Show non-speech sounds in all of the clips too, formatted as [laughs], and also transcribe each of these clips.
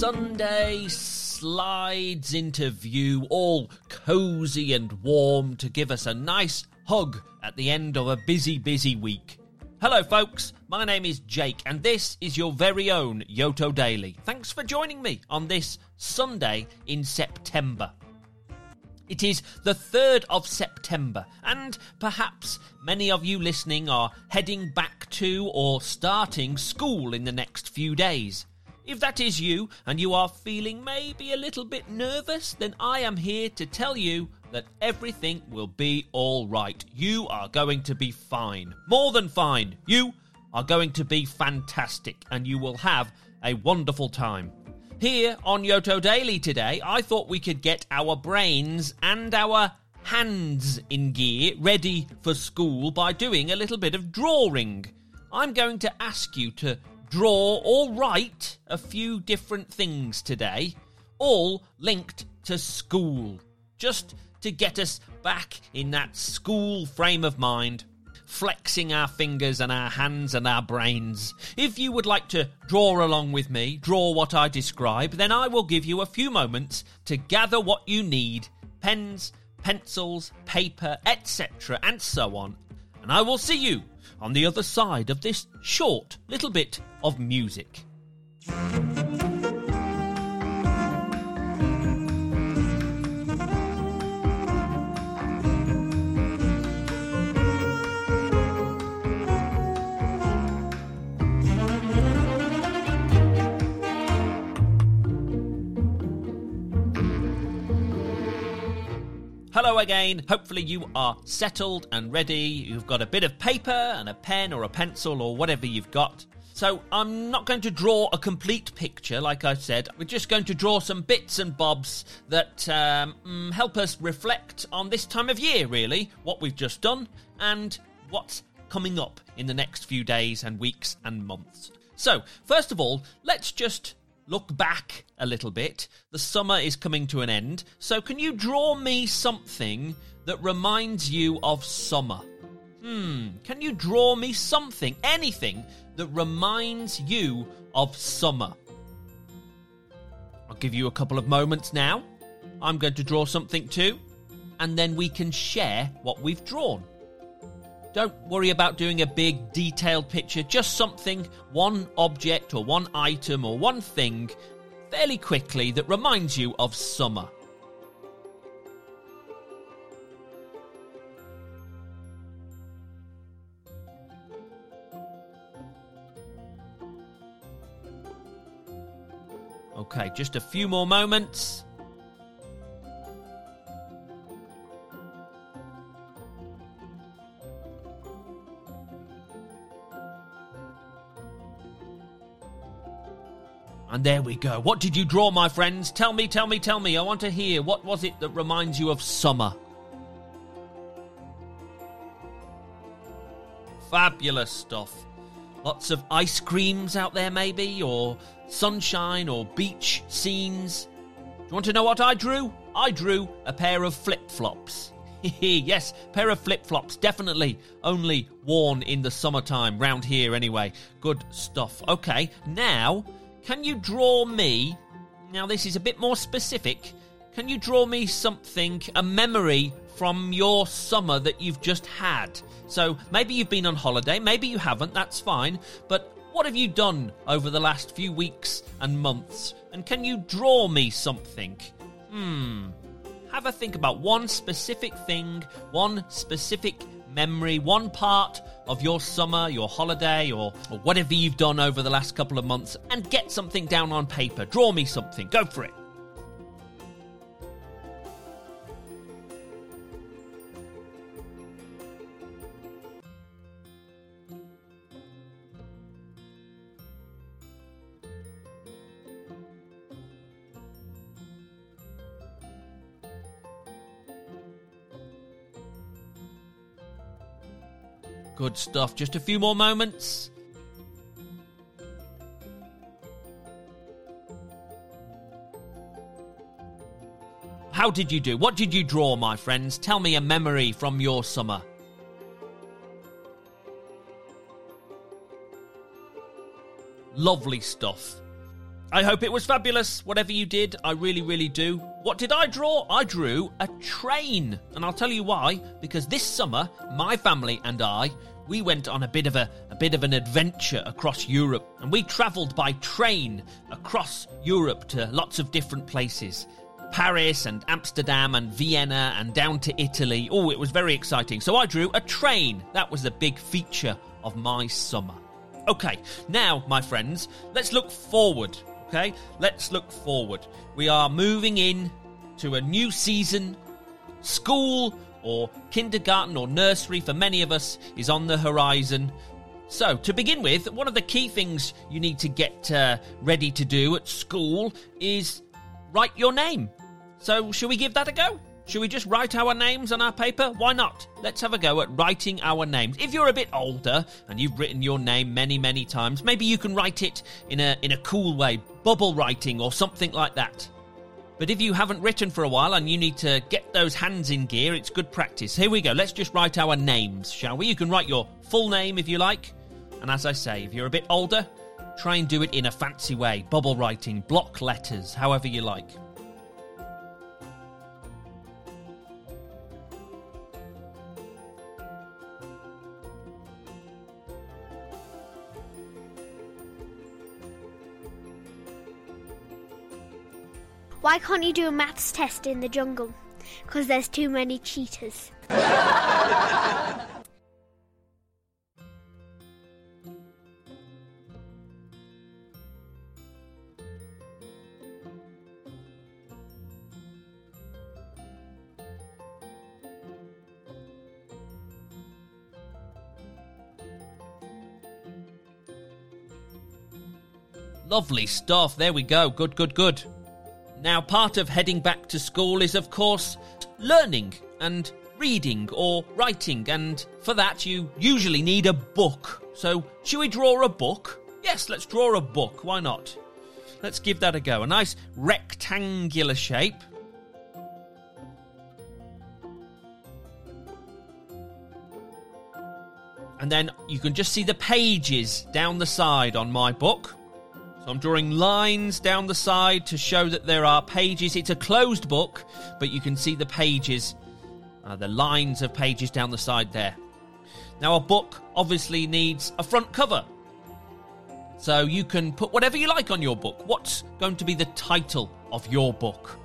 Sunday slides into view, all cozy and warm to give us a nice hug at the end of a busy, busy week. Hello, folks. My name is Jake, and this is your very own Yoto Daily. Thanks for joining me on this Sunday in September. It is the 3rd of September, and perhaps many of you listening are heading back to or starting school in the next few days. If that is you, and you are feeling maybe a little bit nervous, then I am here to tell you that everything will be all right. You are going to be fine. More than fine. You are going to be fantastic and you will have a wonderful time. Here on Yoto Daily today, I thought we could get our brains and our hands in gear ready for school by doing a little bit of drawing. I'm going to ask you to draw or write a few different things today, all linked to school. Just to get us back in that school frame of mind, flexing our fingers and our hands and our brains. If you would like to draw along with me, draw what I describe, then I will give you a few moments to gather what you need pens, pencils, paper, etc., and so on. And I will see you on the other side of this short little bit of music. Hello again. Hopefully, you are settled and ready. You've got a bit of paper and a pen or a pencil or whatever you've got. So, I'm not going to draw a complete picture, like I said. We're just going to draw some bits and bobs that um, mm, help us reflect on this time of year, really, what we've just done and what's coming up in the next few days and weeks and months. So, first of all, let's just look back a little bit. The summer is coming to an end, so can you draw me something that reminds you of summer? Hmm, can you draw me something, anything that reminds you of summer? I'll give you a couple of moments now. I'm going to draw something too, and then we can share what we've drawn. Don't worry about doing a big detailed picture, just something, one object or one item or one thing, fairly quickly that reminds you of summer. Okay, just a few more moments. And there we go. What did you draw, my friends? Tell me, tell me, tell me. I want to hear. What was it that reminds you of summer? Fabulous stuff. Lots of ice creams out there, maybe, or sunshine, or beach scenes. Do you want to know what I drew? I drew a pair of flip flops. [laughs] yes, pair of flip flops, definitely only worn in the summertime, round here anyway. Good stuff. Okay, now can you draw me? Now, this is a bit more specific. Can you draw me something, a memory from your summer that you've just had? So maybe you've been on holiday, maybe you haven't, that's fine. But what have you done over the last few weeks and months? And can you draw me something? Hmm. Have a think about one specific thing, one specific memory, one part of your summer, your holiday, or, or whatever you've done over the last couple of months, and get something down on paper. Draw me something. Go for it. Good stuff. Just a few more moments. How did you do? What did you draw, my friends? Tell me a memory from your summer. Lovely stuff. I hope it was fabulous. Whatever you did, I really, really do. What did I draw? I drew a train. And I'll tell you why. Because this summer, my family and I, we went on a bit of a, a bit of an adventure across Europe. And we travelled by train across Europe to lots of different places. Paris and Amsterdam and Vienna and down to Italy. Oh, it was very exciting. So I drew a train. That was the big feature of my summer. Okay, now, my friends, let's look forward Okay, let's look forward. We are moving in to a new season. School or kindergarten or nursery for many of us is on the horizon. So, to begin with, one of the key things you need to get uh, ready to do at school is write your name. So, shall we give that a go? Should we just write our names on our paper? Why not? Let's have a go at writing our names. If you're a bit older and you've written your name many, many times, maybe you can write it in a in a cool way, bubble writing or something like that. But if you haven't written for a while and you need to get those hands in gear, it's good practice. Here we go. Let's just write our names, shall we? You can write your full name if you like. And as I say, if you're a bit older, try and do it in a fancy way. Bubble writing, block letters, however you like. Why can't you do a maths test in the jungle? Because there's too many cheetahs. Lovely stuff. There we go. Good, good, good. Now, part of heading back to school is, of course, learning and reading or writing, and for that, you usually need a book. So, should we draw a book? Yes, let's draw a book. Why not? Let's give that a go. A nice rectangular shape. And then you can just see the pages down the side on my book. I'm drawing lines down the side to show that there are pages. It's a closed book, but you can see the pages, uh, the lines of pages down the side there. Now, a book obviously needs a front cover. So you can put whatever you like on your book. What's going to be the title of your book?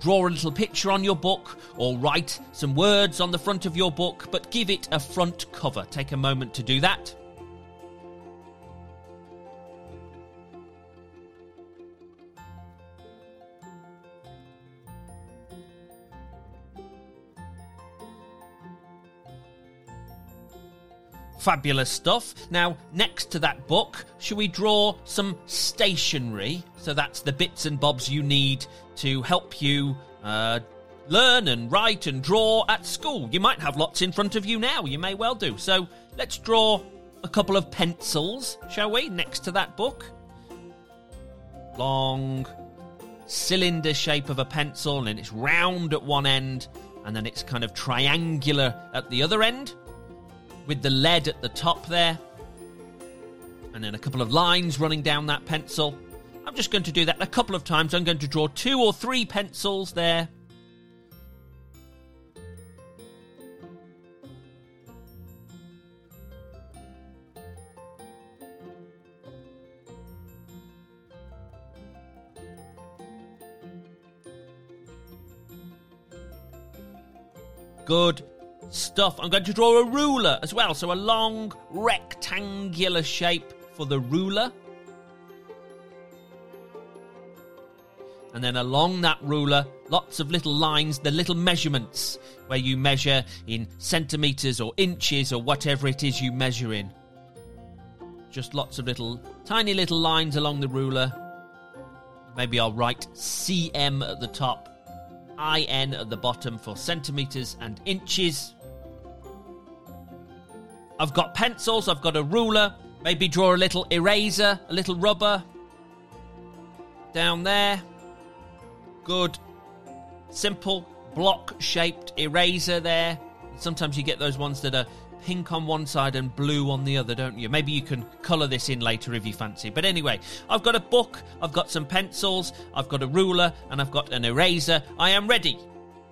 Draw a little picture on your book or write some words on the front of your book, but give it a front cover. Take a moment to do that. Fabulous stuff. Now, next to that book, should we draw some stationery? So that's the bits and bobs you need to help you uh, learn and write and draw at school. You might have lots in front of you now, you may well do. So let's draw a couple of pencils, shall we, next to that book? Long cylinder shape of a pencil, and then it's round at one end, and then it's kind of triangular at the other end with the lead at the top there. And then a couple of lines running down that pencil. I'm just going to do that a couple of times. I'm going to draw two or three pencils there. Good stuff. I'm going to draw a ruler as well. So a long rectangular shape for the ruler. And then along that ruler, lots of little lines, the little measurements where you measure in centimetres or inches or whatever it is you measure in. Just lots of little, tiny little lines along the ruler. Maybe I'll write CM at the top, IN at the bottom for centimetres and inches. I've got pencils, I've got a ruler, maybe draw a little eraser, a little rubber down there. Good, simple block shaped eraser there. Sometimes you get those ones that are pink on one side and blue on the other, don't you? Maybe you can colour this in later if you fancy. But anyway, I've got a book, I've got some pencils, I've got a ruler, and I've got an eraser. I am ready.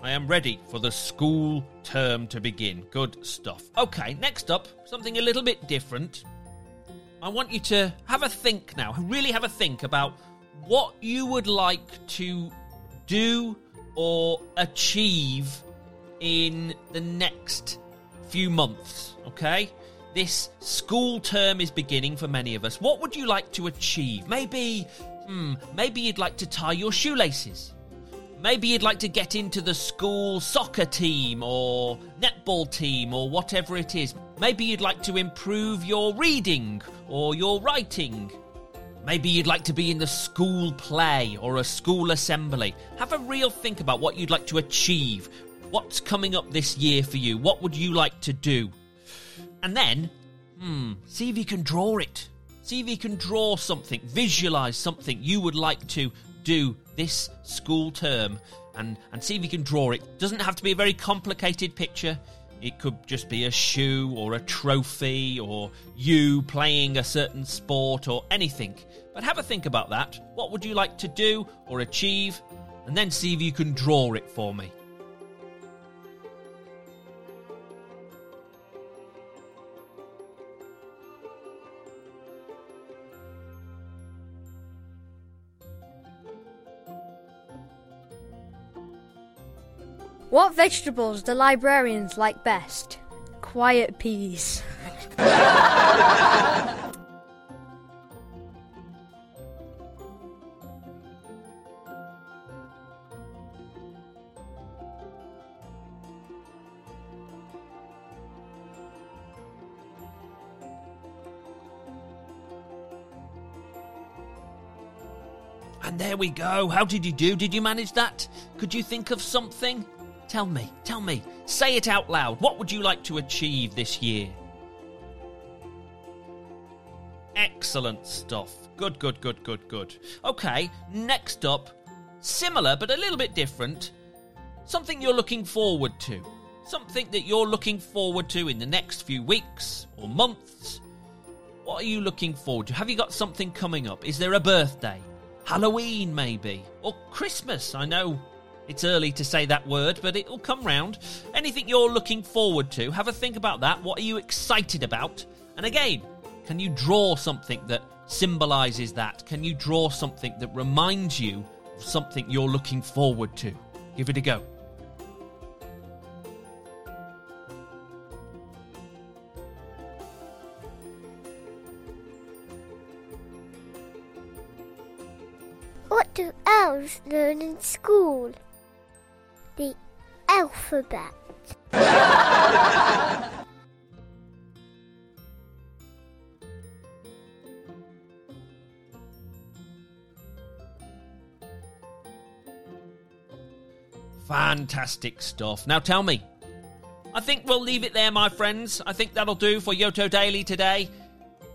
I am ready for the school term to begin. Good stuff. Okay, next up, something a little bit different. I want you to have a think now, really have a think about what you would like to do or achieve in the next few months, okay? This school term is beginning for many of us. What would you like to achieve? Maybe, hmm, maybe you'd like to tie your shoelaces. Maybe you'd like to get into the school soccer team or netball team or whatever it is. Maybe you'd like to improve your reading or your writing. Maybe you'd like to be in the school play or a school assembly. Have a real think about what you'd like to achieve. What's coming up this year for you? What would you like to do? And then, hmm, see if you can draw it. See if you can draw something, visualize something you would like to do this school term and, and see if you can draw it. Doesn't have to be a very complicated picture. It could just be a shoe or a trophy or you playing a certain sport or anything. But have a think about that. What would you like to do or achieve? And then see if you can draw it for me. What vegetables do librarians like best? Quiet peas. And there we go. How did you do? Did you manage that? Could you think of something? Tell me, tell me. Say it out loud. What would you like to achieve this year? Excellent stuff. Good, good, good, good, good. Okay, next up, similar but a little bit different. Something you're looking forward to. Something that you're looking forward to in the next few weeks or months. What are you looking forward to? Have you got something coming up? Is there a birthday? Halloween, maybe? Or Christmas? I know it's early to say that word, but it'll come round. Anything you're looking forward to, have a think about that. What are you excited about? And again, can you draw something that symbolises that? Can you draw something that reminds you of something you're looking forward to? Give it a go. What do elves learn in school? The alphabet. Fantastic stuff. Now tell me. I think we'll leave it there, my friends. I think that'll do for Yoto Daily today.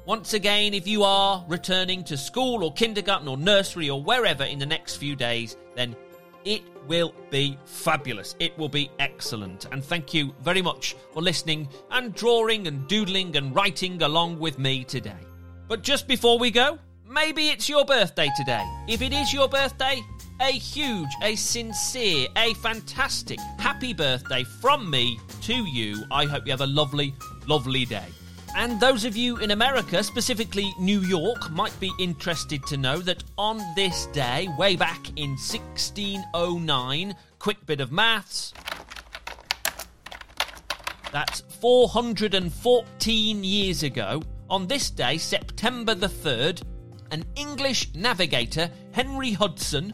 Once again, if you are returning to school or kindergarten or nursery or wherever in the next few days, then it will be fabulous. It will be excellent. And thank you very much for listening and drawing and doodling and writing along with me today. But just before we go, maybe it's your birthday today. If it is your birthday, a huge, a sincere, a fantastic happy birthday from me to you. I hope you have a lovely, lovely day. And those of you in America, specifically New York, might be interested to know that on this day, way back in 1609, quick bit of maths, that's 414 years ago, on this day, September the 3rd, an English navigator, Henry Hudson,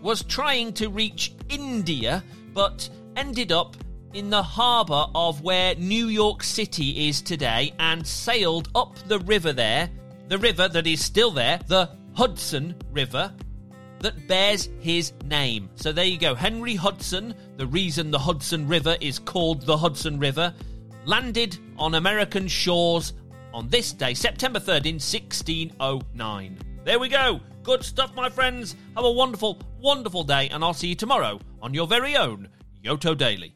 was trying to reach India but ended up in the harbour of where New York City is today and sailed up the river there, the river that is still there, the Hudson River, that bears his name. So there you go. Henry Hudson, the reason the Hudson River is called the Hudson River, landed on American shores on this day, September 3rd, in 1609. There we go. Good stuff, my friends. Have a wonderful, wonderful day, and I'll see you tomorrow on your very own Yoto Daily.